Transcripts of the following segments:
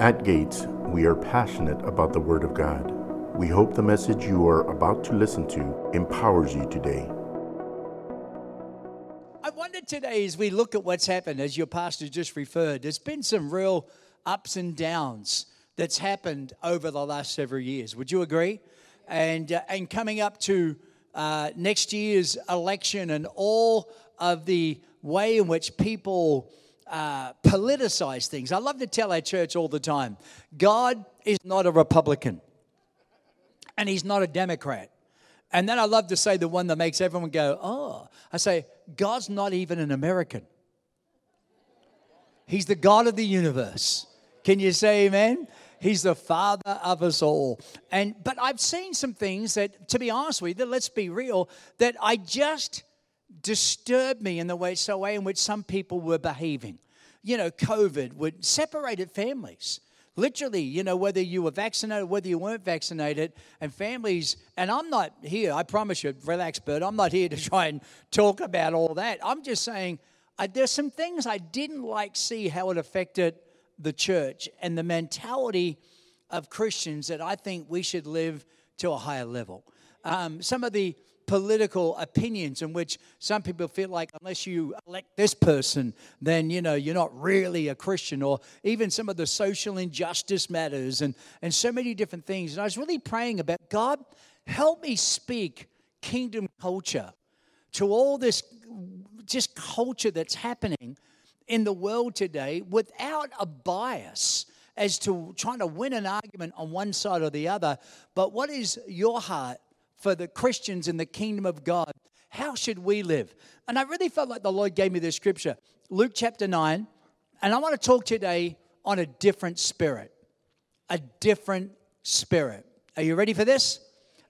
At Gates, we are passionate about the Word of God. We hope the message you are about to listen to empowers you today. I wonder today, as we look at what's happened, as your pastor just referred, there's been some real ups and downs that's happened over the last several years. Would you agree? And, uh, and coming up to uh, next year's election and all of the way in which people uh, politicize things. I love to tell our church all the time God is not a Republican, and He's not a Democrat. And then I love to say the one that makes everyone go, oh, I say, God's not even an American. He's the God of the universe. Can you say amen? He's the father of us all. And but I've seen some things that, to be honest with you, that let's be real, that I just disturbed me in the way, so way in which some people were behaving. You know, COVID would separated families. Literally, you know, whether you were vaccinated, whether you weren't vaccinated, and families, and I'm not here, I promise you, relax, Bert, I'm not here to try and talk about all that. I'm just saying uh, there's some things I didn't like see how it affected the church and the mentality of Christians that I think we should live to a higher level. Um, some of the political opinions in which some people feel like unless you elect this person then you know you're not really a christian or even some of the social injustice matters and and so many different things. And i was really praying about god help me speak kingdom culture to all this just culture that's happening in the world today without a bias as to trying to win an argument on one side or the other. But what is your heart for the Christians in the kingdom of God. How should we live? And I really felt like the Lord gave me this scripture, Luke chapter 9. And I want to talk today on a different spirit. A different spirit. Are you ready for this?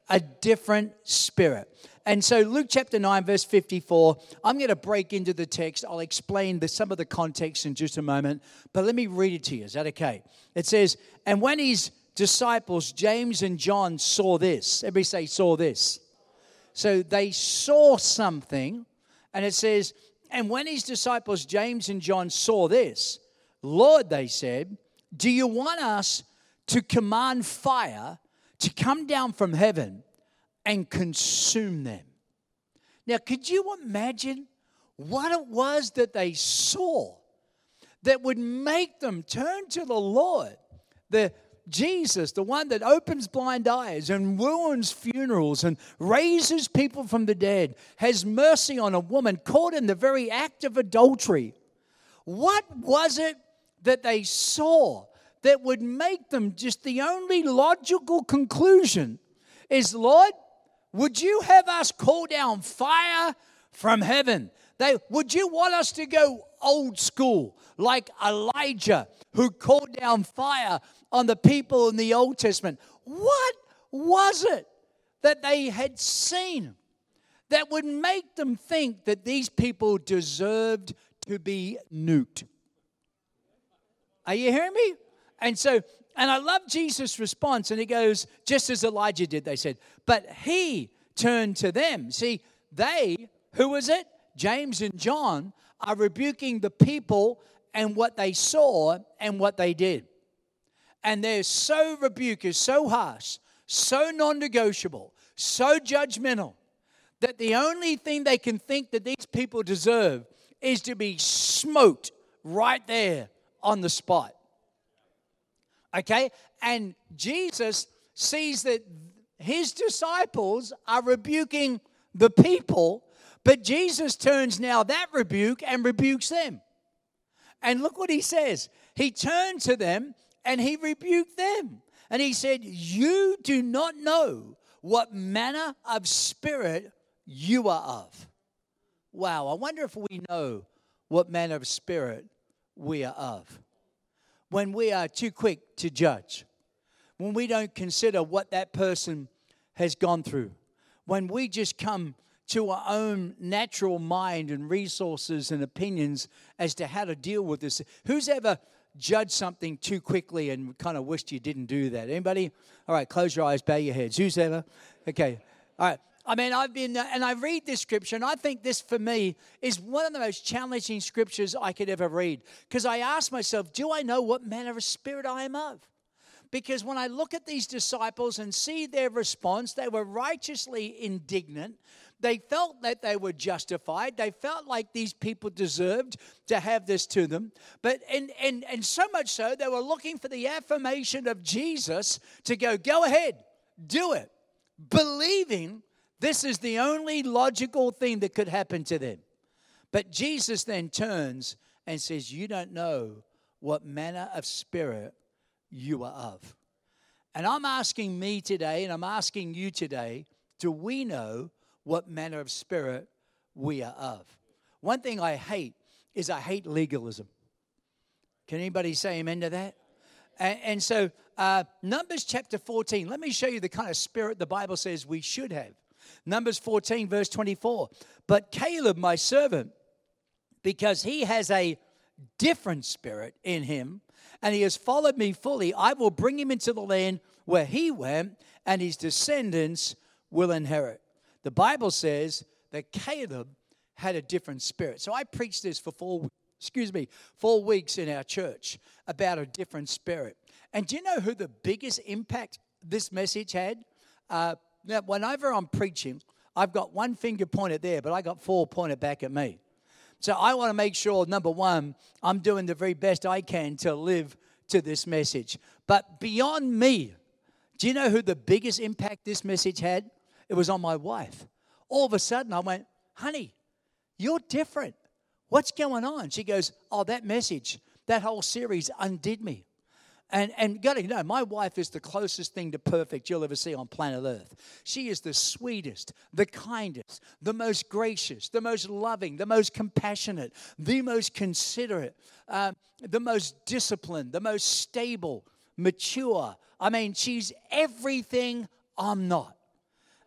A different spirit. And so, Luke chapter 9, verse 54, I'm going to break into the text. I'll explain the, some of the context in just a moment, but let me read it to you. Is that okay? It says, And when he's disciples, James and John, saw this. Everybody say, saw this. So they saw something, and it says, and when his disciples, James and John, saw this, Lord, they said, do you want us to command fire to come down from heaven and consume them? Now, could you imagine what it was that they saw that would make them turn to the Lord? The, Jesus, the one that opens blind eyes and ruins funerals and raises people from the dead, has mercy on a woman caught in the very act of adultery. What was it that they saw that would make them just the only logical conclusion is, Lord, would you have us call down fire from heaven? They, would you want us to go old school like Elijah who called down fire on the people in the Old Testament. What was it that they had seen that would make them think that these people deserved to be nuked? Are you hearing me? And so, and I love Jesus' response, and he goes, just as Elijah did, they said, but he turned to them. See, they, who was it? James and John are rebuking the people and what they saw and what they did and they're so rebukish, so harsh, so non negotiable, so judgmental that the only thing they can think that these people deserve is to be smoked right there on the spot. Okay? And Jesus sees that his disciples are rebuking the people, but Jesus turns now that rebuke and rebukes them. And look what he says. He turned to them and he rebuked them. And he said, You do not know what manner of spirit you are of. Wow, I wonder if we know what manner of spirit we are of. When we are too quick to judge, when we don't consider what that person has gone through, when we just come to our own natural mind and resources and opinions as to how to deal with this. Who's ever judge something too quickly and kind of wished you didn't do that. Anybody? All right, close your eyes, bow your heads. Who's ever? Okay. All right. I mean, I've been, uh, and I read this scripture, and I think this for me is one of the most challenging scriptures I could ever read. Because I ask myself, do I know what manner of spirit I am of? Because when I look at these disciples and see their response, they were righteously indignant. They felt that they were justified. They felt like these people deserved to have this to them. But and and and so much so they were looking for the affirmation of Jesus to go, go ahead, do it. Believing this is the only logical thing that could happen to them. But Jesus then turns and says, You don't know what manner of spirit you are of. And I'm asking me today, and I'm asking you today, do we know what manner of spirit we are of. One thing I hate is I hate legalism. Can anybody say amen to that? And, and so, uh, Numbers chapter 14, let me show you the kind of spirit the Bible says we should have. Numbers 14, verse 24. But Caleb, my servant, because he has a different spirit in him, and he has followed me fully, I will bring him into the land where he went, and his descendants will inherit. The Bible says that Caleb had a different spirit. So I preached this for four, excuse me, four weeks in our church about a different spirit. And do you know who the biggest impact this message had? Uh, now, whenever I'm preaching, I've got one finger pointed there, but I got four pointed back at me. So I want to make sure, number one, I'm doing the very best I can to live to this message. But beyond me, do you know who the biggest impact this message had? It was on my wife. All of a sudden, I went, honey, you're different. What's going on? She goes, oh, that message, that whole series undid me. And, and got to know, my wife is the closest thing to perfect you'll ever see on planet Earth. She is the sweetest, the kindest, the most gracious, the most loving, the most compassionate, the most considerate, uh, the most disciplined, the most stable, mature. I mean, she's everything I'm not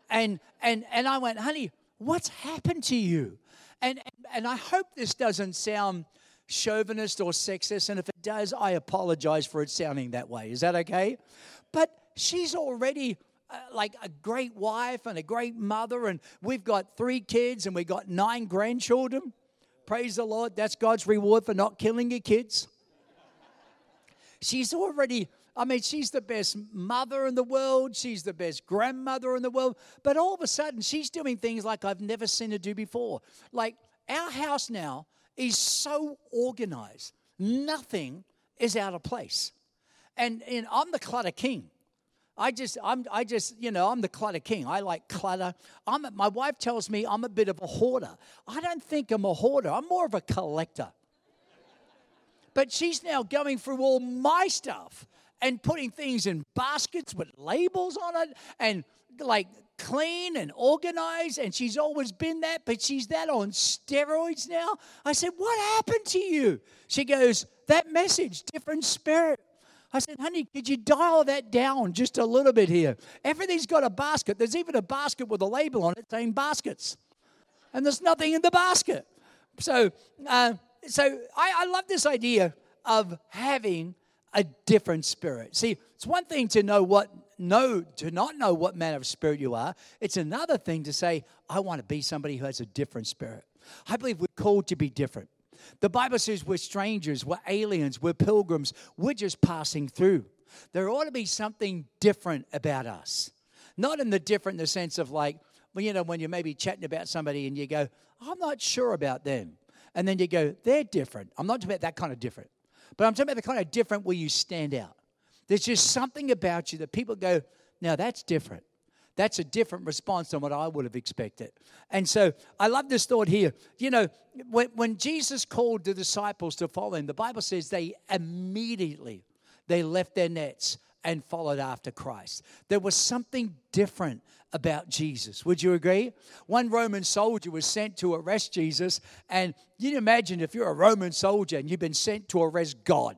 and and and I went, honey, what's happened to you? And and I hope this doesn't sound chauvinist or sexist, and if it does, I apologize for it sounding that way. Is that okay? But she's already uh, like a great wife and a great mother, and we've got three kids and we've got nine grandchildren. Praise the Lord. That's God's reward for not killing your kids. She's already I mean, she's the best mother in the world. She's the best grandmother in the world. But all of a sudden, she's doing things like I've never seen her do before. Like our house now is so organized, nothing is out of place. And, and I'm the clutter king. I just, I'm, I just, you know, I'm the clutter king. I like clutter. I'm, my wife tells me I'm a bit of a hoarder. I don't think I'm a hoarder. I'm more of a collector. But she's now going through all my stuff and putting things in baskets with labels on it and like clean and organized and she's always been that but she's that on steroids now i said what happened to you she goes that message different spirit I said, honey, could you dial that down just a little bit here? Everything's got a basket. There's even a basket with a label on it saying baskets. And there's nothing in the basket. So, uh, so I, I love this idea of having a different spirit. See, it's one thing to know what know to not know what manner of spirit you are. It's another thing to say, I want to be somebody who has a different spirit. I believe we're called to be different. The Bible says we're strangers, we're aliens, we're pilgrims, we're just passing through. There ought to be something different about us. Not in the different in the sense of like, well, you know, when you're maybe chatting about somebody and you go, I'm not sure about them. And then you go, they're different. I'm not talking about that kind of different. But I'm talking about the kind of different where you stand out. There's just something about you that people go, now that's different. That's a different response than what I would have expected. And so I love this thought here. You know, when, when Jesus called the disciples to follow him, the Bible says they immediately they left their nets and followed after Christ. There was something different about Jesus. Would you agree? One Roman soldier was sent to arrest Jesus, and you can imagine if you're a Roman soldier and you've been sent to arrest God.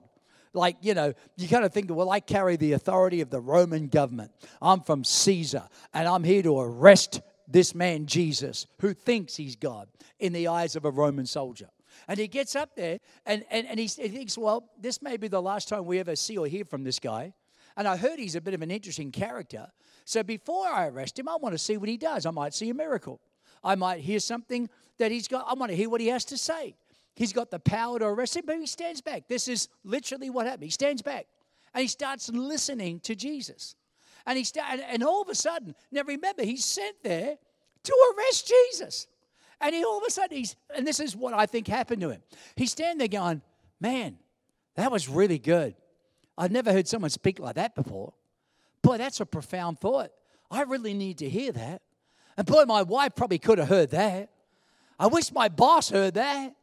Like, you know, you kind of think, well, I carry the authority of the Roman government. I'm from Caesar, and I'm here to arrest this man, Jesus, who thinks he's God in the eyes of a Roman soldier. And he gets up there and, and, and he, he thinks, well, this may be the last time we ever see or hear from this guy. And I heard he's a bit of an interesting character. So before I arrest him, I want to see what he does. I might see a miracle. I might hear something that he's got. I want to hear what he has to say. He's got the power to arrest him, but he stands back. This is literally what happened. He stands back and he starts listening to Jesus. And he start, and all of a sudden, now remember, he's sent there to arrest Jesus. And he all of a sudden he's and this is what I think happened to him. He's standing there going, Man, that was really good. I've never heard someone speak like that before. Boy, that's a profound thought. I really need to hear that. And boy, my wife probably could have heard that. I wish my boss heard that.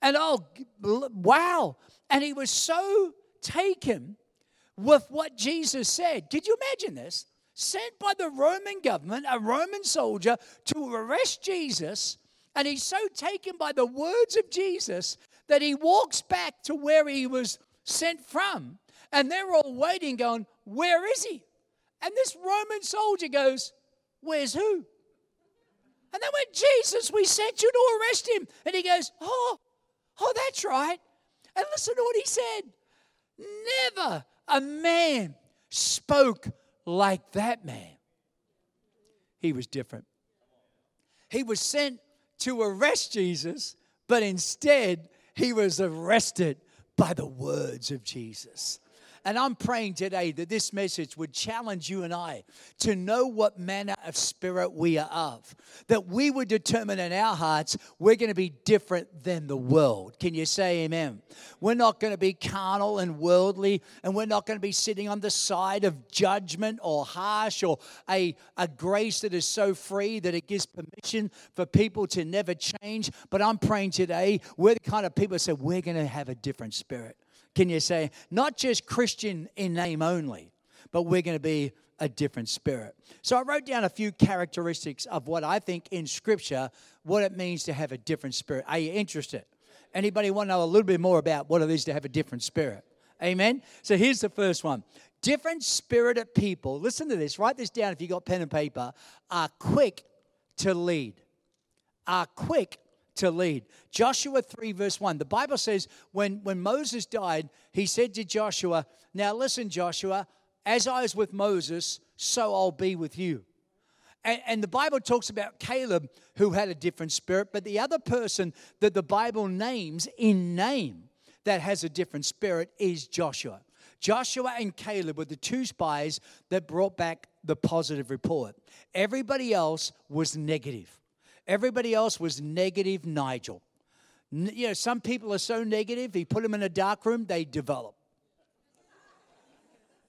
And oh, wow. And he was so taken with what Jesus said. Did you imagine this? Sent by the Roman government, a Roman soldier, to arrest Jesus. And he's so taken by the words of Jesus that he walks back to where he was sent from. And they're all waiting, going, Where is he? And this Roman soldier goes, Where's who? And they went, Jesus, we sent you to arrest him. And he goes, Oh, oh, that's right. And listen to what he said. Never a man spoke like that man. He was different. He was sent to arrest Jesus, but instead he was arrested by the words of Jesus. And I'm praying today that this message would challenge you and I to know what manner of spirit we are of. That we would determine in our hearts we're going to be different than the world. Can you say amen? We're not going to be carnal and worldly, and we're not going to be sitting on the side of judgment or harsh or a, a grace that is so free that it gives permission for people to never change. But I'm praying today we're the kind of people that say we're going to have a different spirit. Can you say, not just Christian in name only, but we're going to be a different spirit. So I wrote down a few characteristics of what I think in Scripture, what it means to have a different spirit. Are you interested? Anybody want to know a little bit more about what it is to have a different spirit? Amen. So here's the first one. Different spirited people, listen to this, write this down if you got pen and paper, are quick to lead. Are quick to lead. Joshua 3, verse 1. The Bible says when, when Moses died, he said to Joshua, Now listen, Joshua, as I was with Moses, so I'll be with you. And, and, the Bible talks about Caleb, who had a different spirit, but the other person that the Bible names in name that has a different spirit is Joshua. Joshua and Caleb were the two spies that brought back the positive report. Everybody else was negative. Everybody else was negative Nigel. You know, some people are so negative, you put them in a dark room, they develop.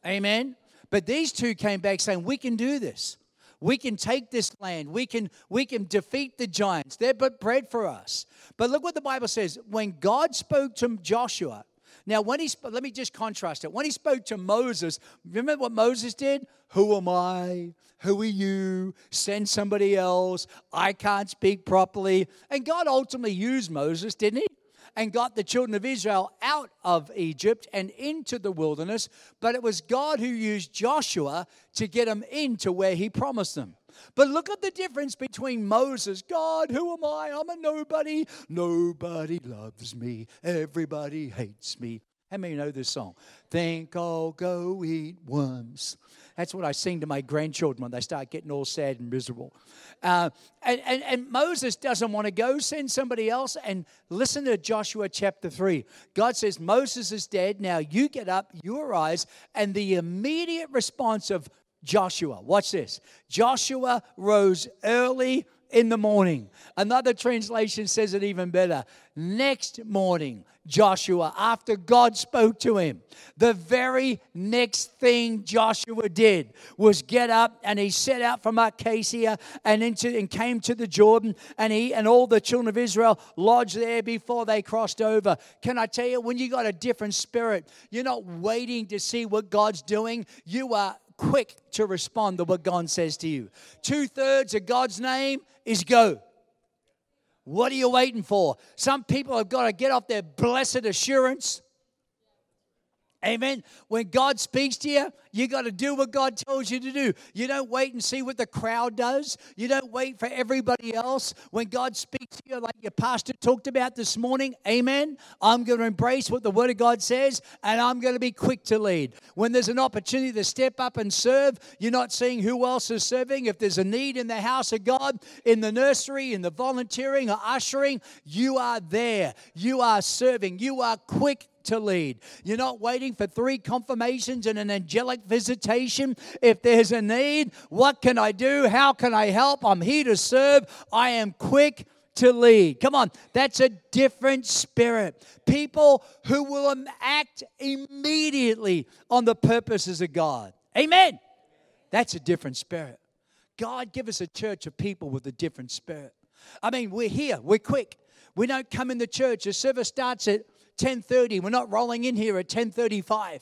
Amen. But these two came back saying, We can do this. We can take this land. We can, we can defeat the giants. They're but bread for us. But look what the Bible says. When God spoke to Joshua, now, when he let me just contrast it. When he spoke to Moses, remember what Moses did? Who am I? Who are you? Send somebody else. I can't speak properly. And God ultimately used Moses, didn't he? And got the children of Israel out of Egypt and into the wilderness. But it was God who used Joshua to get them into where he promised them. But look at the difference between Moses. God, who am I? I'm a nobody. Nobody loves me. Everybody hates me. How many know this song? Think I'll go eat worms. That's what I sing to my grandchildren when they start getting all sad and miserable. Uh, and, and, and Moses doesn't want to go, send somebody else. And listen to Joshua chapter 3. God says, Moses is dead. Now you get up, you arise. And the immediate response of Joshua. Watch this. Joshua rose early in the morning. Another translation says it even better. Next morning, Joshua, after God spoke to him, the very next thing Joshua did was get up and he set out from Acacia and into and came to the Jordan, and he and all the children of Israel lodged there before they crossed over. Can I tell you, when you got a different spirit, you're not waiting to see what God's doing. You are quick to respond to what God says to you. Two thirds of God's name is go. What are you waiting for? Some people have got to get off their blessed assurance Amen. When God speaks to you, you got to do what God tells you to do. You don't wait and see what the crowd does. You don't wait for everybody else. When God speaks to you, like your pastor talked about this morning, amen. I'm going to embrace what the Word of God says and I'm going to be quick to lead. When there's an opportunity to step up and serve, you're not seeing who else is serving. If there's a need in the house of God, in the nursery, in the volunteering or ushering, you are there. You are serving. You are quick to lead. You're not waiting for three confirmations and an angelic visitation. If there's a need, what can I do? How can I help? I'm here to serve. I am quick to lead. Come on, that's a different spirit. People who will act immediately on the purposes of God. Amen. That's a different spirit. God, give us a church of people with a different spirit. I mean, we're here, we're quick. We don't come in the church. The service starts at 10:30. We're not rolling in here at 10:35.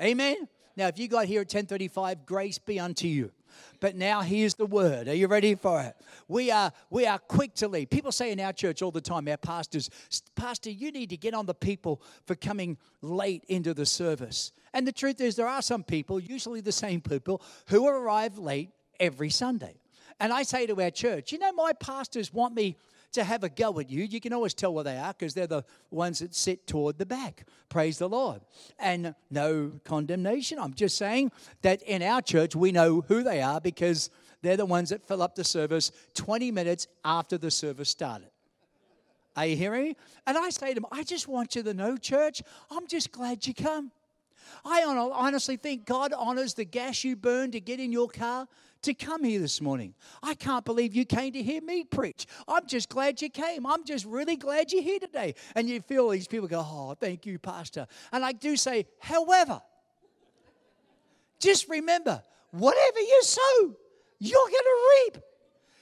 Amen. Now, if you got here at 10:35, grace be unto you. But now here's the word. Are you ready for it? We are we are quick to leave. People say in our church all the time, our pastors, Pastor, you need to get on the people for coming late into the service. And the truth is, there are some people, usually the same people, who arrive late every Sunday. And I say to our church, you know, my pastors want me to have a go at you. You can always tell where they are because they're the ones that sit toward the back. Praise the Lord. And no condemnation. I'm just saying that in our church, we know who they are because they're the ones that fill up the service 20 minutes after the service started. Are you hearing me? And I say to them, I just want you to know, church, I'm just glad you come. I honestly think God honors the gas you burn to get in your car to come here this morning. I can't believe you came to hear me preach. I'm just glad you came. I'm just really glad you're here today. And you feel these people go, Oh, thank you, Pastor. And I do say, however, just remember, whatever you sow, you're going to reap.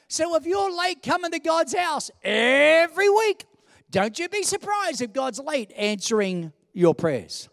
So if you're late coming to God's house every week, don't you be surprised if God's late answering your prayers.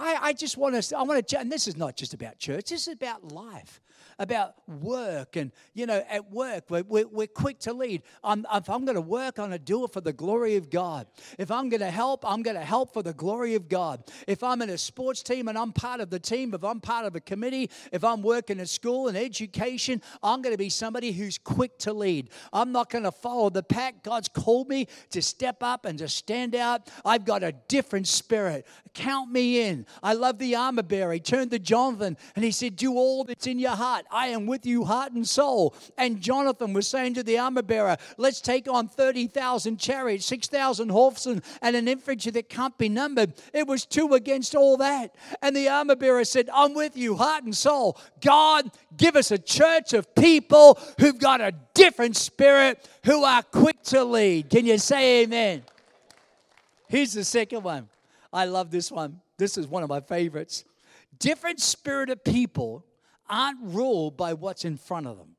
I, I just want to, I want to, and this is not just about church, this is about life about work. And, you know, at work, we're, we're, quick to lead. I'm, if I'm going to work, I'm going to do it for the glory of God. If I'm going to help, I'm going to help for the glory of God. If I'm in a sports team and I'm part of the team, if I'm part of a committee, if I'm working at school and education, I'm going to be somebody who's quick to lead. I'm not going to follow the pack. God's called me to step up and to stand out. I've got a different spirit. Count me in. I love the armor bearer. He turned to Jonathan and he said, Do all that's in your heart. I am with you, heart and soul. And Jonathan was saying to the armor bearer, Let's take on 30,000 chariots, 6,000 horsemen, and an infantry that can't be numbered. It was two against all that. And the armor bearer said, I'm with you, heart and soul. God, give us a church of people who've got a different spirit, who are quick to lead. Can you say amen? Here's the second one. I love this one. This is one of my favorites. Different spirit of people aren't ruled by what's in front of them.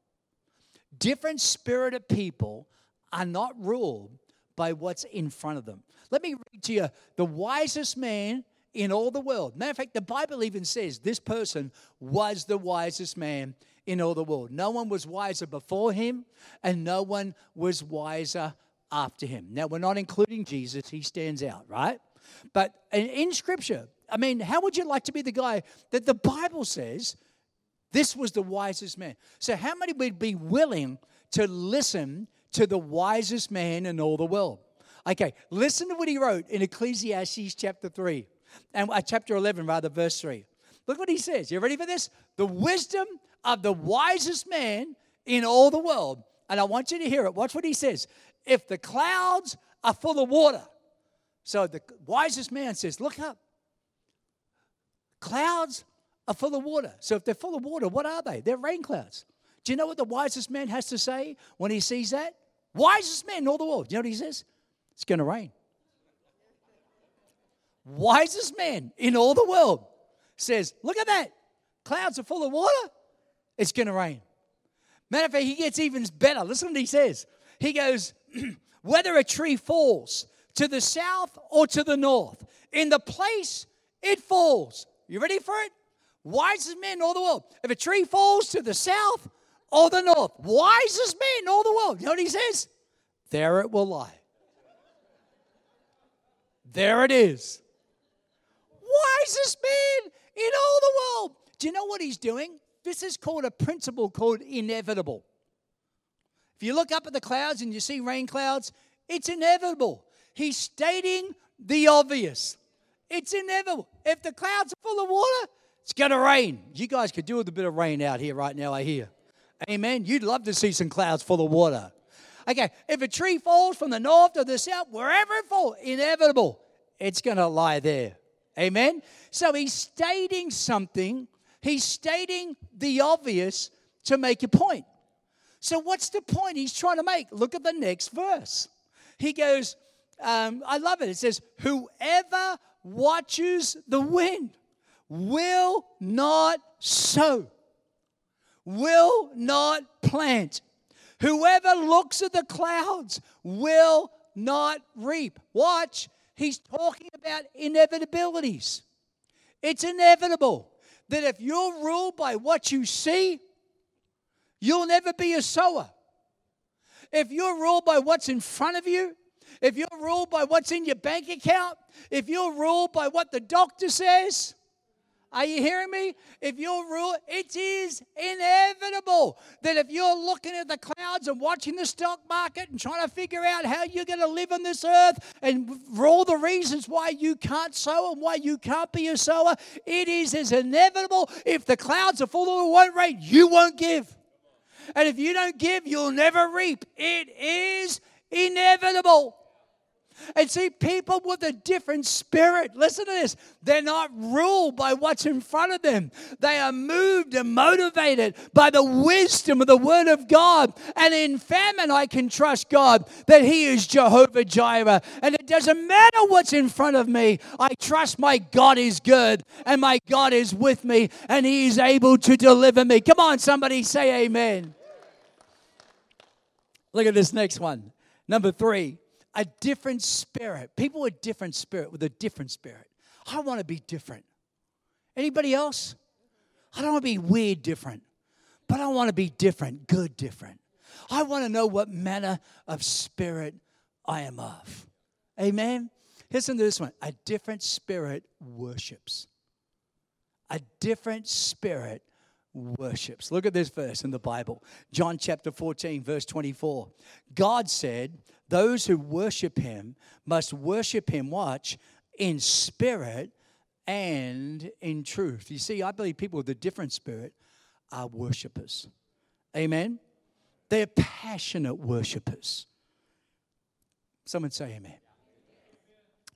Different spirited people are not ruled by what's in front of them. Let me read to you the wisest man in all the world. Matter of fact, the Bible even says this person was the wisest man in all the world. No one was wiser before him, and no one was wiser after him. Now, we're not including Jesus, he stands out, right? But in, Scripture, I mean, how would you like to be the guy that the Bible says this was the wisest man. So, how many would be willing to listen to the wisest man in all the world? Okay, listen to what he wrote in Ecclesiastes chapter 3, and uh, chapter 11, rather, verse 3. Look what he says. You ready for this? The wisdom of the wisest man in all the world. And I want you to hear it. Watch what he says. If the clouds are full of water, so the wisest man says, Look up. Clouds are full of water. So if they're full of water, what are they? They're rain clouds. Do you know what the wisest man has to say when he sees that? Wisest man in all the world. Do you know what he says? It's going to rain. Wisest man in all the world says, Look at that. Clouds are full of water. It's going to rain. Matter of fact, he gets even better. Listen to what he says. He goes, Whether a tree falls to the south or to the north, in the place it falls. You ready for it? Wisest man in all the world. If a tree falls to the south or the north, wisest man in all the world. You know what he says? There it will lie. There it is. Wisest is man in all the world? Do you know what he's doing? This is called a principle called inevitable. If you look up at the clouds and you see rain clouds, it's inevitable. He's stating the obvious. It's inevitable. If the clouds are full of water, it's going to rain. You guys could do with a bit of rain out here right now, I hear. Amen. You'd love to see some clouds full of water. Okay, if a tree falls from the north or the south, wherever it falls, inevitable, it's going to lie there. Amen. So he's stating something, he's stating the obvious to make a point. So, what's the point he's trying to make? Look at the next verse. He goes, um, I love it. It says, Whoever watches the wind will not sow, will not plant. Whoever looks at the clouds will not reap. Watch, he's talking about inevitabilities. It's inevitable that if you're ruled by what you see, you'll never be a sower. If you're ruled by what's in front of you, if you're ruled by what's in your bank account, if you're ruled by what the doctor says, are you hearing me? If you're ruled, it is inevitable that if you're looking at the clouds and watching the stock market and trying to figure out how you're going to live on this earth and for all the reasons why you can't sow and why you can't be a sower, it is as inevitable. If the clouds are full of it won't rain, you won't give. And if you don't give, you'll never reap. It is inevitable. And see, people with a different spirit, listen to this, they're not ruled by what's in front of them. They are moved and motivated by the wisdom of the Word of God. And in famine, I can trust God that He is Jehovah Jireh. And it doesn't matter what's in front of me, I trust my God is good and my God is with me and He is able to deliver me. Come on, somebody say amen. Look at this next one. Number three a different spirit. People with different spirit, with a different spirit. I want to be different. Anybody else? I don't want to be weird different, but I want to be different, good different. I want to know what manner of spirit I am of. Amen. Listen to this one. A different spirit worships. A different spirit worships. Look at this verse in the Bible. John chapter 14, verse 24. God said, Those who worship him must worship him, watch, in spirit and in truth. You see, I believe people with a different spirit are worshipers. Amen? They're passionate worshipers. Someone say amen.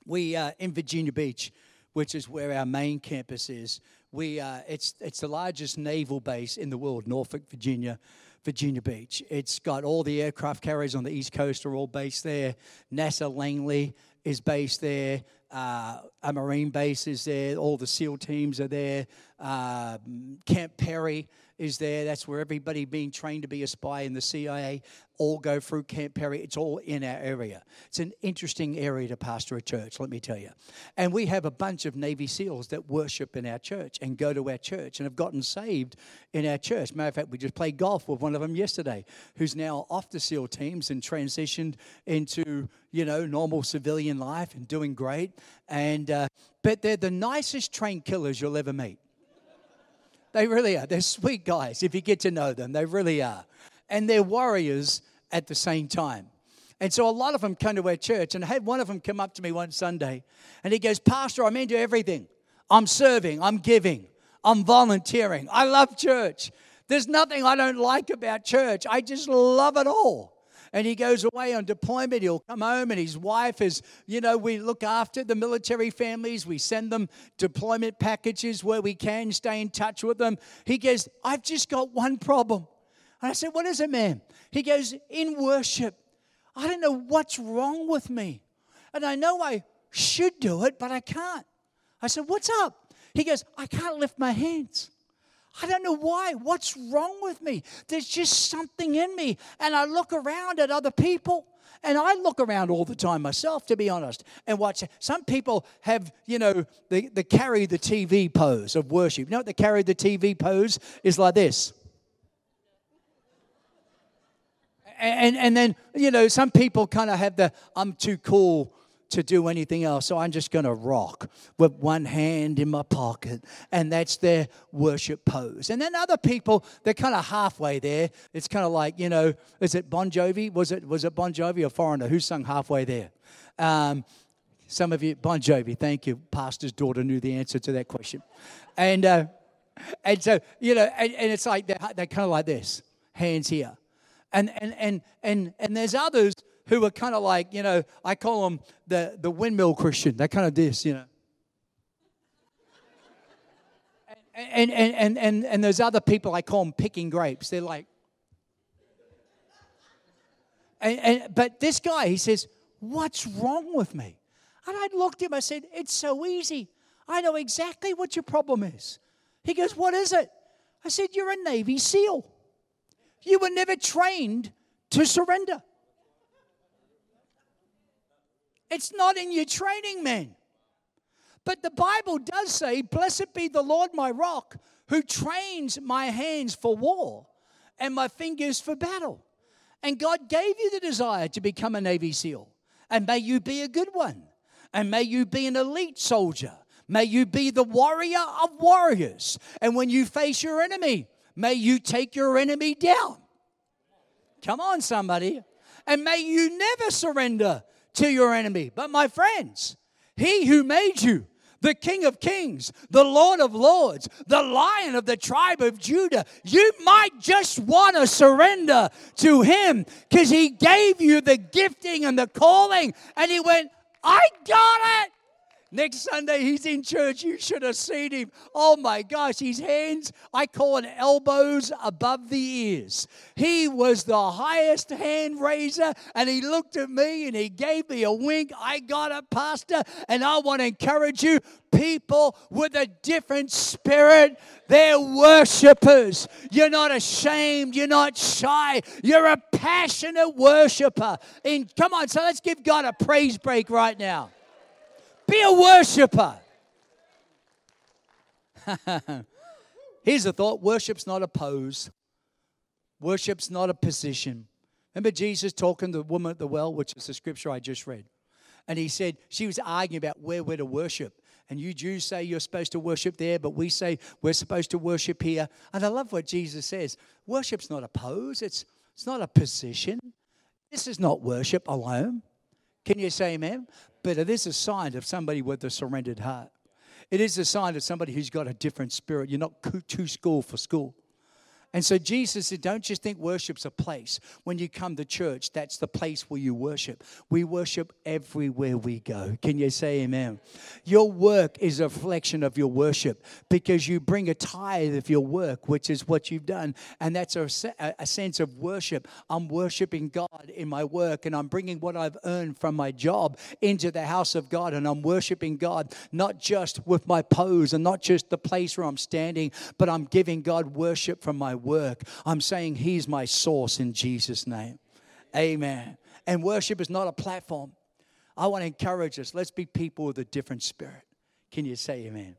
We, uh, in Virginia Beach, which is where our main campus is, we, uh, it's, it's the largest naval base in the world, Norfolk, Virginia, Virginia Beach. It's got all the aircraft carriers on the East Coast are all based there. NASA Langley is based there. Uh, a Marine base is there. All the SEAL teams are there. Uh, Camp Peary is there. That's where everybody being trained to be a spy in the CIA all go through Camp Peary. It's all in our area. It's an interesting area to pastor a church, let me tell you. And we have a bunch of Navy SEALs that worship in our church and go to our church and have gotten saved in our church. Matter of fact, we just played golf with one of them yesterday, who's now off the SEAL teams and transitioned into you know normal civilian life and doing great. And uh, but they're the nicest train killers you'll ever meet. They really are. They're sweet guys if you get to know them. They really are. And they're warriors at the same time. And so a lot of them come to our church. And I had one of them come up to me one Sunday and he goes, Pastor, I'm into everything. I'm serving, I'm giving, I'm volunteering. I love church. There's nothing I don't like about church. I just love it all and he goes away on deployment. He'll come home, and his wife is, you know, we look after the military families. We send them deployment packages where we can, stay in touch with them. He goes, I've just got one problem. And I said, What is it, man? He goes, In worship, I don't know what's wrong with me. And I know I should do it, but I can't. I said, What's up? He goes, I can't lift my hands. I don't know why. What's wrong with me? There's just something in me. And I look around at other people. And I look around all the time myself, to be honest, and watch. Some people have, you know, they, they carry the TV pose of worship. You know what the carry the TV pose is like this? And, and then, you know, some people kind of have the I'm too cool to do anything else. So I'm just going to rock with one hand in my pocket. And that's their worship pose. And then other people, they're kind of halfway there. It's kind of like, you know, is it Bon Jovi? Was it, was it Bon Jovi or Foreigner? Who sung halfway there? Um, some of you, Bon Jovi, thank you. Pastor's daughter knew the answer to that question. And, uh, and so, you know, and, and it's like they're, they're kind of like this hands here. And, and, and, and, and there's others who are kind of like, you know, I call them the, the windmill Christian. They're kind of this, you know. And, and, and, and, and there's other people, I call them picking grapes. They're like, and, and, but this guy, he says, What's wrong with me? And I looked at him, I said, It's so easy. I know exactly what your problem is. He goes, What is it? I said, You're a Navy SEAL. You were never trained to surrender. It's not in your training, man. But the Bible does say, Blessed be the Lord my rock, who trains my hands for war and my fingers for battle. And God gave you the desire to become a Navy SEAL. And may you be a good one. And may you be an elite soldier. May you be the warrior of warriors. And when you face your enemy, may you take your enemy down. Come on, somebody. And may you never surrender to your enemy. But my friends, he who made you, the King of Kings, the Lord of Lords, the Lion of the tribe of Judah, you might just want to surrender to him because he gave you the gifting and the calling. And he went, I got it. Next Sunday, he's in church. You should have seen him. Oh my gosh, his hands, I call it elbows above the ears. He was the highest hand raiser, and he looked at me and he gave me a wink. I got it, Pastor, and I want to encourage you people with a different spirit. They're worshipers. You're not ashamed. You're not shy. You're a passionate worshiper. And come on, so let's give God a praise break right now. Be a worshiper. Here's a thought worship's not a pose, worship's not a position. Remember Jesus talking to the woman at the well, which is the scripture I just read. And he said, she was arguing about where we're to worship. And you Jews say you're supposed to worship there, but we say we're supposed to worship here. And I love what Jesus says worship's not a pose, it's, it's not a position. This is not worship alone. Can you say amen? But it is a sign of somebody with a surrendered heart. It is a sign of somebody who's got a different spirit. You're not too school for school. And so Jesus said, Don't just think worship's a place. When you come to church, that's the place where you worship. We worship everywhere we go. Can you say amen? Your work is a reflection of your worship because you bring a tithe of your work, which is what you've done. And that's a, a sense of worship. I'm worshiping God in my work and I'm bringing what I've earned from my job into the house of God. And I'm worshiping God not just with my pose and not just the place where I'm standing, but I'm giving God worship from my work. I'm saying He's my source in Jesus' name. Amen. And worship is not a platform. I want to encourage us. Let's be people with a different spirit. Can you say amen?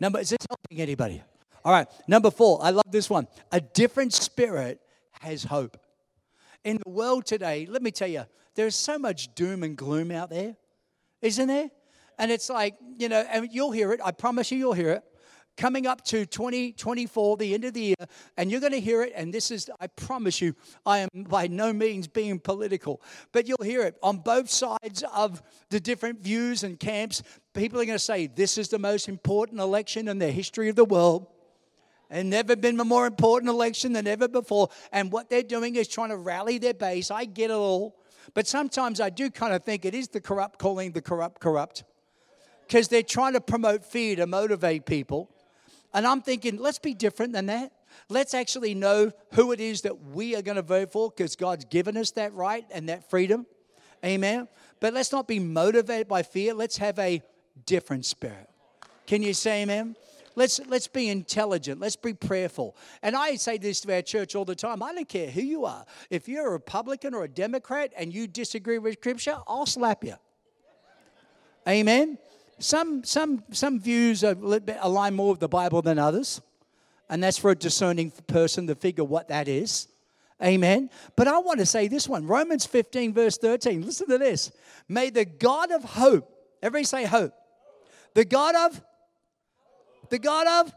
Number, is this helping anybody? All right, number four, I love this one. A different spirit has hope. In the world today, let me tell you, there's so much doom and gloom out there, isn't there? And it's like, you know, and you'll hear it. I promise you, you'll hear it coming up to 2024, the end of the year, and you're going to hear it. And this is, I promise you, I am by no means being political, but you'll hear it on both sides of the different views and camps. People are going to say, This is the most important election in the history of the world. And never been a more important election than ever before. And what they're doing is trying to rally their base. I get it all. But sometimes I do kind of think it is the corrupt calling the corrupt corrupt. Because they're trying to promote fear to motivate people. And I'm thinking, let's be different than that. Let's actually know who it is that we are going to vote for because God's given us that right and that freedom. Amen. But let's not be motivated by fear. Let's have a different spirit. Can you say amen? Let's, let's be intelligent. Let's be prayerful. And I say this to our church all the time. I don't care who you are. If you're a Republican or a Democrat and you disagree with Scripture, I'll slap you. Amen. Some, some, some views are align more with the Bible than others, and that's for a discerning person to figure what that is. Amen. But I want to say this one Romans 15, verse 13. Listen to this. May the God of hope, everybody say hope. The God of, the God of,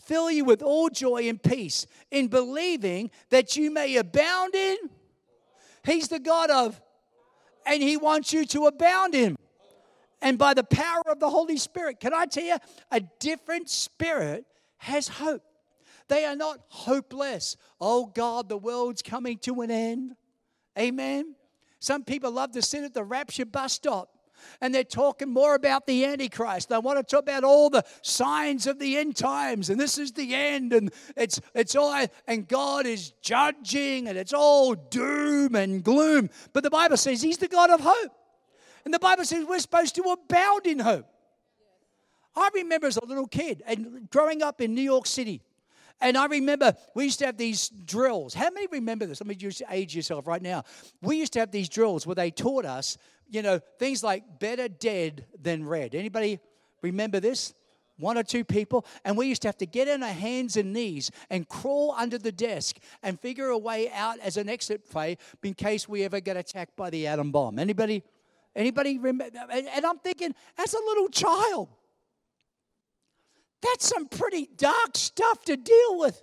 fill you with all joy and peace in believing that you may abound in. He's the God of, and He wants you to abound in. And by the power of the Holy Spirit, can I tell you, a different spirit has hope. They are not hopeless. Oh God, the world's coming to an end. Amen. Some people love to sit at the rapture bus stop and they're talking more about the Antichrist. They want to talk about all the signs of the end times, and this is the end, and it's it's all and God is judging, and it's all doom and gloom. But the Bible says He's the God of hope. And the Bible says we're supposed to abound in hope. I remember as a little kid and growing up in New York City, and I remember we used to have these drills. How many remember this? Let me just age yourself right now. We used to have these drills where they taught us, you know, things like better dead than red. Anybody remember this? One or two people, and we used to have to get on our hands and knees and crawl under the desk and figure a way out as an exit way in case we ever get attacked by the atom bomb. Anybody? Anybody remember? And I'm thinking, as a little child, that's some pretty dark stuff to deal with.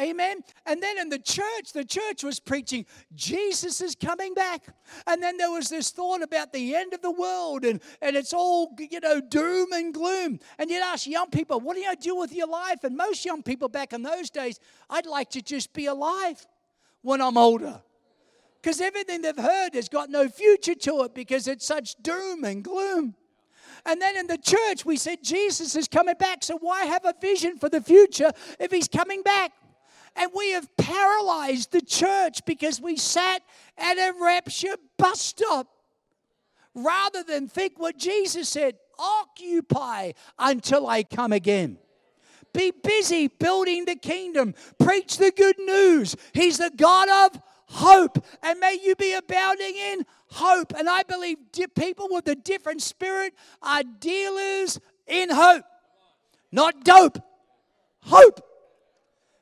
Amen. And then in the church, the church was preaching Jesus is coming back. And then there was this thought about the end of the world and, and it's all, you know, doom and gloom. And you'd ask young people, what do you do with your life? And most young people back in those days, I'd like to just be alive when I'm older. Because everything they've heard has got no future to it because it's such doom and gloom. And then in the church, we said Jesus is coming back. So why have a vision for the future if he's coming back? And we have paralyzed the church because we sat at a rapture bus stop rather than think what Jesus said occupy until I come again. Be busy building the kingdom, preach the good news. He's the God of hope. And may you be abounding in hope. And I believe people with a different spirit are dealers in hope, not dope. Hope.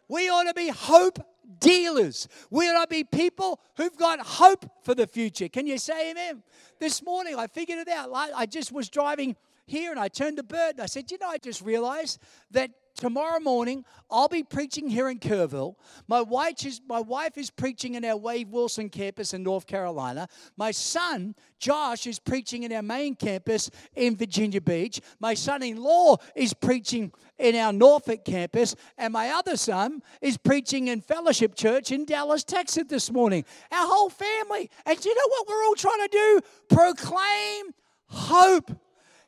We ought to be hope dealers. We ought to be people who've got hope for the future. Can you say amen? This morning I figured it out. I just was driving here and I turned to Bert and I said, You know, I just realized that tomorrow morning I'll be preaching here in Kerrville. My wife is my wife is preaching in our Wade Wilson campus in North Carolina. My son Josh is preaching in our main campus in Virginia Beach. My son-in-law is preaching in our Norfolk campus, and my other son is preaching in Fellowship Church in Dallas, Texas this morning. Our whole family. And you know what we're all trying to do? Proclaim hope.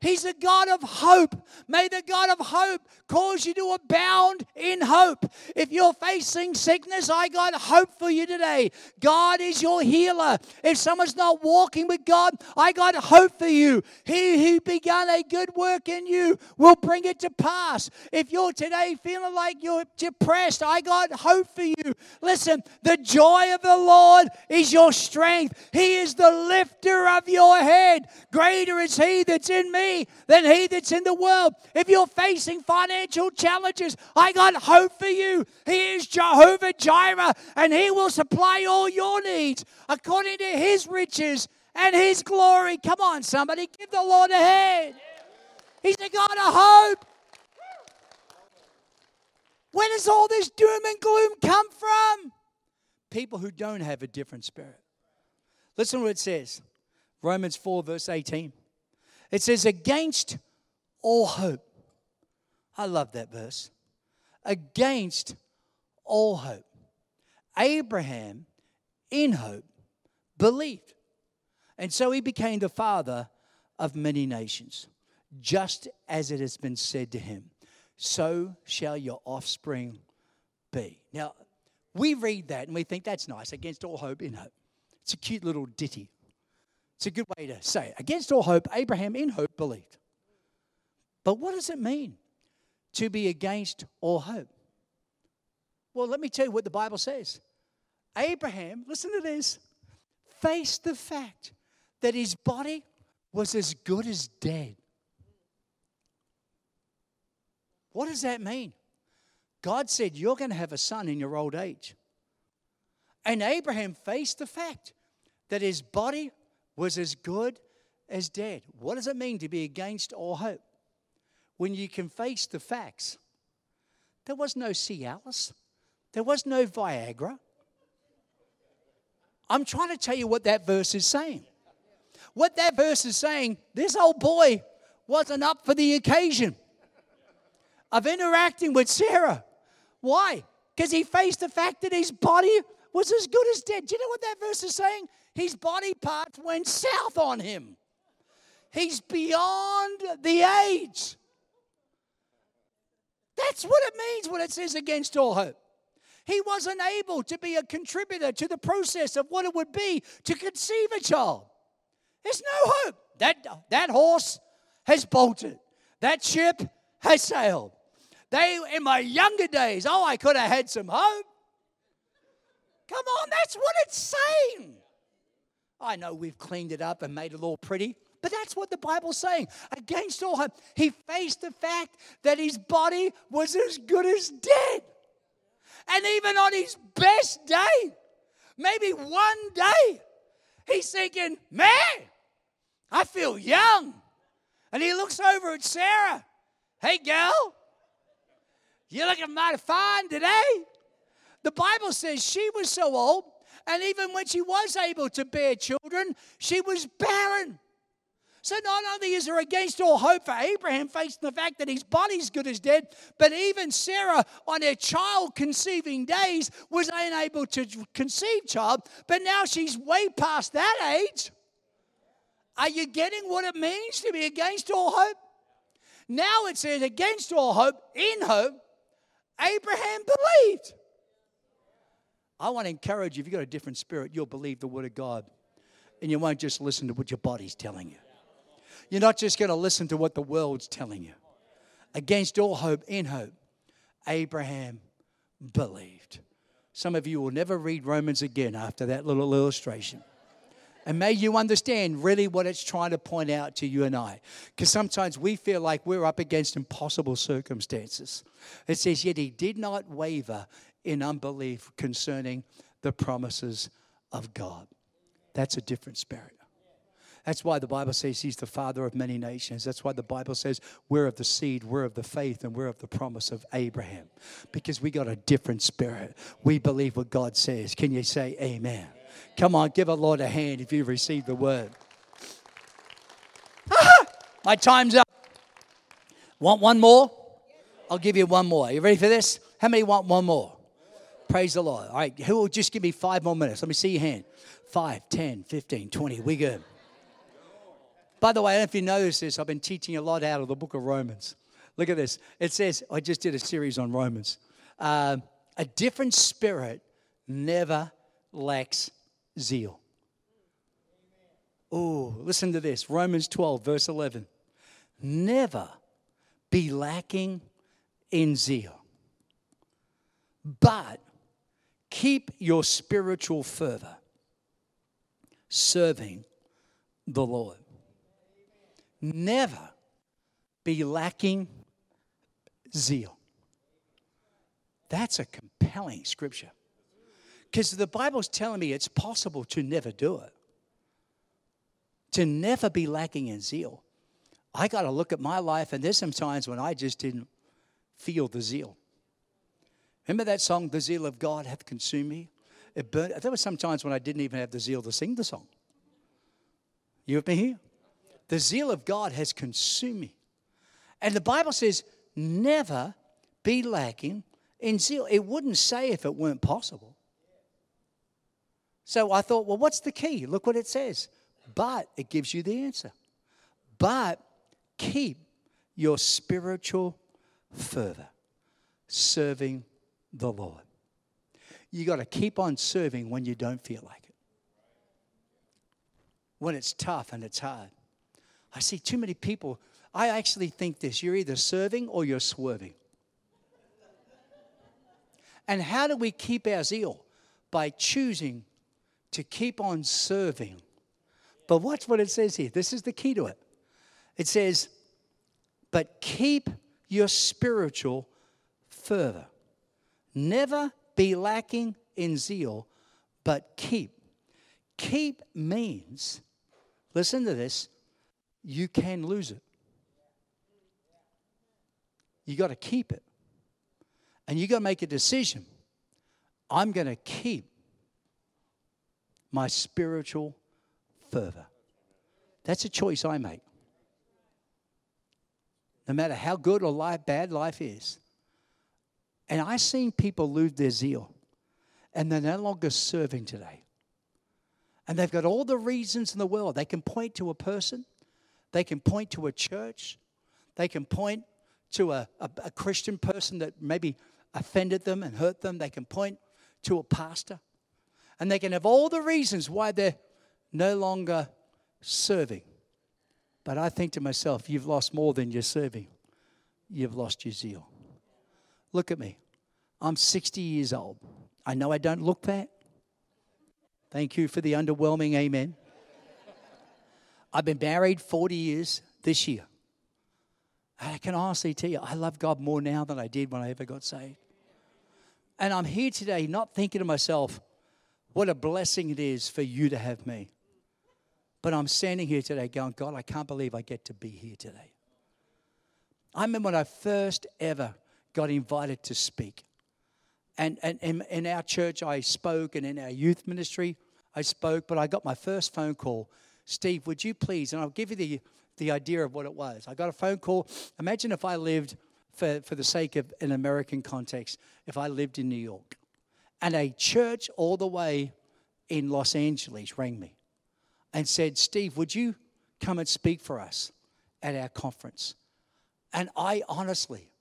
He's a God of hope. May the God of hope cause you to abound in hope. If you're facing sickness, I got hope for you today. God is your healer. If someone's not walking with God, I got hope for you. He who began a good work in you will bring it to pass. If you're today feeling like you're depressed, I got hope for you. Listen, the joy of the Lord is your strength. He is the lifter of your head. Greater is He that's in me than he that's in the world. If you're facing financial challenges, I got hope for you. He is Jehovah Jireh, and he will supply all your needs according to his riches and his glory. Come on, somebody, give the Lord a hand. He's a God of hope. Where does all this doom and gloom come from? People who don't have a different spirit. Listen to what it says Romans 4, verse 18. It says, against all hope. I love that verse. Against all hope. Abraham, in hope, believed. And so he became the father of many nations, just as it has been said to him, so shall your offspring be. Now, we read that and we think that's nice, against all hope, in hope. It's a cute little ditty. It's a good way to say it. Against all hope, Abraham in hope believed. But what does it mean to be against all hope? Well, let me tell you what the Bible says. Abraham, listen to this, faced the fact that his body was as good as dead. What does that mean? God said, You're going to have a son in your old age. And Abraham faced the fact that his body was as good as dead. What does it mean to be against all hope? When you can face the facts. There was no Cialis, there was no Viagra. I'm trying to tell you what that verse is saying. What that verse is saying, this old boy wasn't up for the occasion of interacting with Sarah. Why? Because he faced the fact that his body was as good as dead. Do you know what that verse is saying? His body parts went south on him. He's beyond the age. That's what it means when it says against all hope. He wasn't able to be a contributor to the process of what it would be to conceive a child. There's no hope. That, that horse has bolted, that ship has sailed. They, in my younger days, oh, I could have had some hope. Come on, that's what it's saying. I know we've cleaned it up and made it all pretty, but that's what the Bible's saying. Against all hope, he faced the fact that his body was as good as dead. And even on his best day, maybe one day, he's thinking, man, I feel young. And he looks over at Sarah. Hey, girl, you looking mighty fine today. The Bible says she was so old, and even when she was able to bear children, she was barren. So not only is there against all hope for Abraham facing the fact that his body's good as dead, but even Sarah on her child conceiving days was unable to conceive child, but now she's way past that age. Are you getting what it means to be against all hope? Now it says against all hope, in hope, Abraham believed. I want to encourage you, if you've got a different spirit, you'll believe the word of God. And you won't just listen to what your body's telling you. You're not just going to listen to what the world's telling you. Against all hope, in hope, Abraham believed. Some of you will never read Romans again after that little illustration. And may you understand really what it's trying to point out to you and I. Because sometimes we feel like we're up against impossible circumstances. It says, Yet he did not waver in unbelief concerning the promises of God. That's a different spirit. That's why the Bible says he's the father of many nations. That's why the Bible says we're of the seed, we're of the faith, and we're of the promise of Abraham. Because we got a different spirit. We believe what God says. Can you say amen? Come on, give a Lord a hand if you've received the word. My time's up. Want one more? I'll give you one more. Are you ready for this? How many want one more? Praise the Lord. All right, who will just give me five more minutes? Let me see your hand. Five, ten, fifteen, twenty. We good. By the way, I don't know if you noticed this, I've been teaching a lot out of the book of Romans. Look at this. It says, I just did a series on Romans. Uh, a different spirit never lacks zeal. Oh, listen to this Romans 12, verse 11. Never be lacking in zeal, but keep your spiritual fervor serving the Lord. Never be lacking zeal. That's a compelling scripture. Because the Bible's telling me it's possible to never do it, to never be lacking in zeal. I got to look at my life, and there's some times when I just didn't feel the zeal. Remember that song, The Zeal of God Hath Consumed Me? It burned. There were some times when I didn't even have the zeal to sing the song. You with me here? The zeal of God has consumed me. And the Bible says, never be lacking in zeal. It wouldn't say if it weren't possible. So I thought, well, what's the key? Look what it says. But it gives you the answer. But keep your spiritual fervor, serving the Lord. You got to keep on serving when you don't feel like it. When it's tough and it's hard. I see too many people. I actually think this you're either serving or you're swerving. And how do we keep our zeal? By choosing to keep on serving. But watch what it says here. This is the key to it. It says, but keep your spiritual fervor. Never be lacking in zeal, but keep. Keep means, listen to this, you can lose it. You got to keep it. And you got to make a decision. I'm going to keep my spiritual fervor. That's a choice I make. No matter how good or life, bad life is. And I've seen people lose their zeal and they're no longer serving today. And they've got all the reasons in the world. They can point to a person, they can point to a church, they can point to a, a, a Christian person that maybe offended them and hurt them, they can point to a pastor. And they can have all the reasons why they're no longer serving. But I think to myself, you've lost more than you're serving. You've lost your zeal. Look at me. I'm 60 years old. I know I don't look that. Thank you for the underwhelming amen. I've been married 40 years this year. And I can honestly tell you, I love God more now than I did when I ever got saved. And I'm here today not thinking to myself, what a blessing it is for you to have me. But I'm standing here today going, God, I can't believe I get to be here today. I remember when I first ever got invited to speak. And, and, in our church, I spoke, and in our youth ministry, I spoke, but I got my first phone call. Steve, would you please? And I'll give you the, the idea of what it was. I got a phone call. Imagine if I lived, for, for the sake of an American context, if I lived in New York and a church all the way in Los Angeles rang me and said, Steve, would you come and speak for us at our conference? And I honestly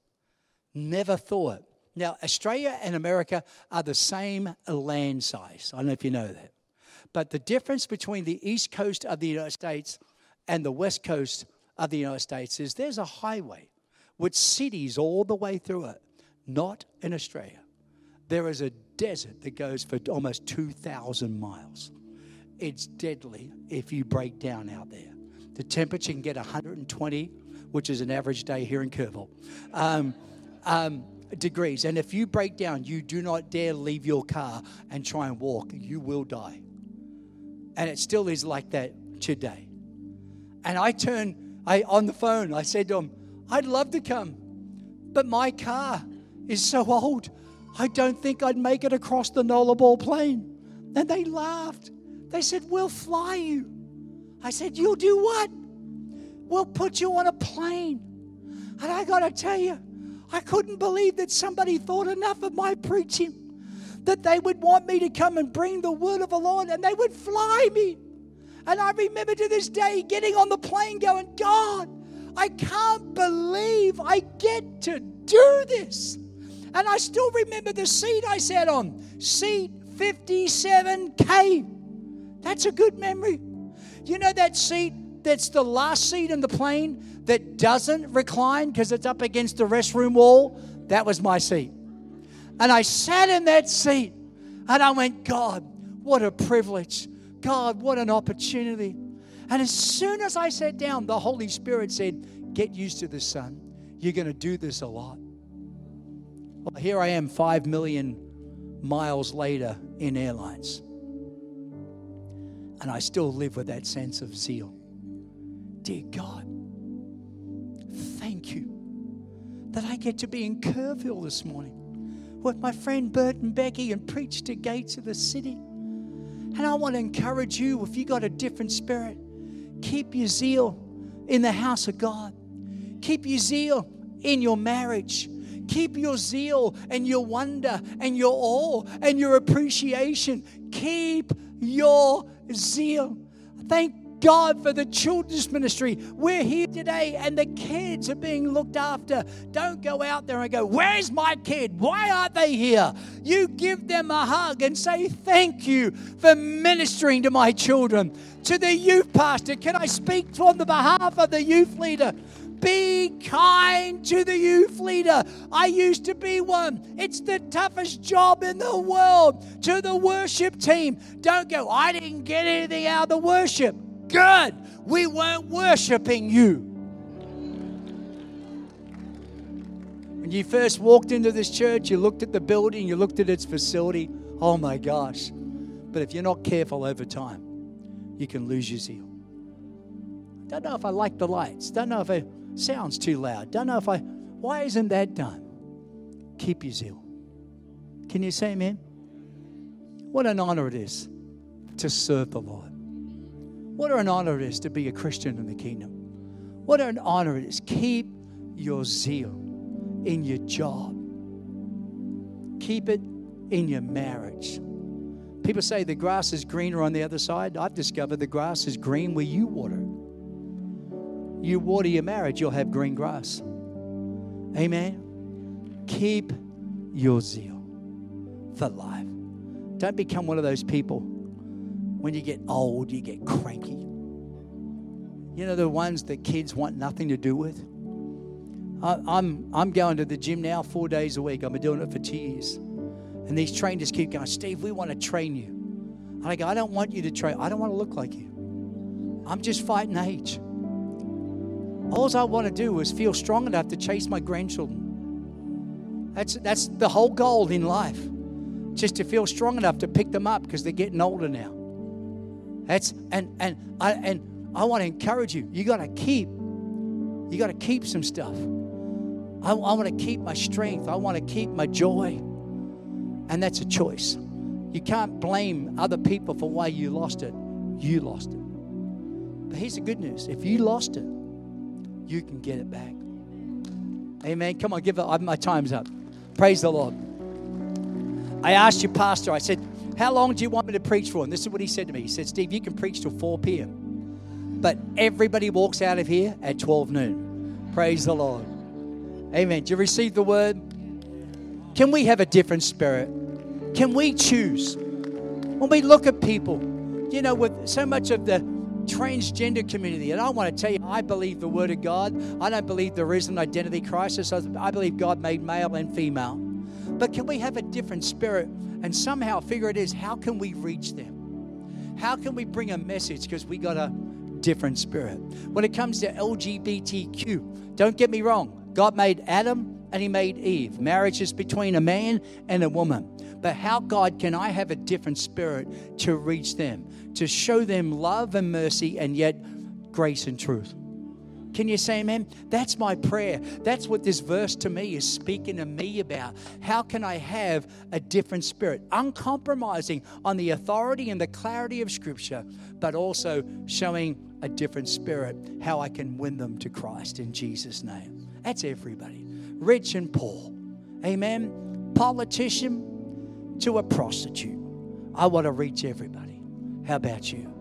never thought. Now, Australia and America are the same land size. I don't know if you know that. But the difference between the east coast of the United States and the west coast of the United States is there's a highway with cities all the way through it, not in Australia. There is a desert that goes for almost 2,000 miles. It's deadly if you break down out there. The temperature can get 120, which is an average day here in Kerrville. Um, um, degrees. And if you break down, you do not dare leave your car and try and walk. You will die. And it still is like that today. And I turned I, on the phone, I said to him, I'd love to come, but my car is so old, I don't think I'd make it across the Nullarbor Plain. And they laughed. They said, We'll fly you. I said, You'll do what? We'll put you on a plane. And I got to tell you, I couldn't believe that somebody thought enough of my preaching that they would want me to come and bring the word of the Lord and they would fly me. And I remember to this day getting on the plane going, God, I can't believe I get to do this. And I still remember the seat I sat on, seat 57K. That's a good memory. You know that seat that's the last seat in the plane that doesn't recline because it's up against the restroom wall? That was my seat. And I sat in that seat and I went, God, what a privilege. God, what an opportunity. And as soon as I sat down, the Holy Spirit said, Get used to this, son. You're going to do this a lot. Well, here I am, five million miles later in airlines. And I still live with that sense of zeal. Dear God, thank you that I get to be in Kerrville this morning with my friend Bert and Becky and preach to gates of the city. And I want to encourage you if you got a different spirit, keep your zeal in the house of God. Keep your zeal in your marriage. Keep your zeal and your wonder and your awe and your appreciation. Keep your zeal. Thank God for the children's ministry. We're here today and the kids are being looked after. Don't go out there and go, Where's my kid? Why aren't they here? You give them a hug and say, Thank you for ministering to my children. To the youth pastor, can I speak on the behalf of the youth leader? Be kind to the youth leader. I used to be one. It's the toughest job in the world. To the worship team, don't go, I didn't get anything out of the worship good. We weren't worshiping you. When you first walked into this church, you looked at the building, you looked at its facility. Oh my gosh. But if you're not careful over time, you can lose your zeal. Don't know if I like the lights. Don't know if it sounds too loud. Don't know if I, why isn't that done? Keep your zeal. Can you say amen? What an honor it is to serve the Lord. What an honor it is to be a Christian in the kingdom. What an honor it is. Keep your zeal in your job, keep it in your marriage. People say the grass is greener on the other side. I've discovered the grass is green where you water. You water your marriage, you'll have green grass. Amen. Keep your zeal for life. Don't become one of those people when you get old, you get cranky. You know, the ones that kids want nothing to do with. I'm, I'm going to the gym now four days a week. I've been doing it for two years. And these trainers keep going, Steve, we want to train you. And I go, I don't want you to train. I don't want to look like you. I'm just fighting age. All I want to do is feel strong enough to chase my grandchildren. That's, that's the whole goal in life. Just to feel strong enough to pick them up because they're getting older now. That's and and I and I want to encourage you. You got to keep. You got to keep some stuff. I, I want to keep my strength. I want to keep my joy. And that's a choice. You can't blame other people for why you lost it. You lost it. But here's the good news if you lost it, you can get it back. Amen. Come on, give it. My time's up. Praise the Lord. I asked you, pastor, I said, How long do you want me to preach for? And this is what he said to me. He said, Steve, you can preach till 4 p.m. But everybody walks out of here at 12 noon. Praise the Lord. Amen. Do you receive the word? Can we have a different spirit? Can we choose? When we look at people, you know, with so much of the transgender community, and I want to tell you, I believe the Word of God. I don't believe there is an identity crisis. I believe God made male and female. But can we have a different spirit and somehow figure it is how can we reach them? How can we bring a message? Because we got a different spirit. When it comes to LGBTQ, don't get me wrong. God made Adam and he made Eve. Marriage is between a man and a woman. But how, God, can I have a different spirit to reach them, to show them love and mercy and yet grace and truth? Can you say amen? That's my prayer. That's what this verse to me is speaking to me about. How can I have a different spirit? Uncompromising on the authority and the clarity of Scripture, but also showing a different spirit, how I can win them to Christ in Jesus' name. That's everybody, rich and poor. Amen. Politician to a prostitute. I want to reach everybody. How about you?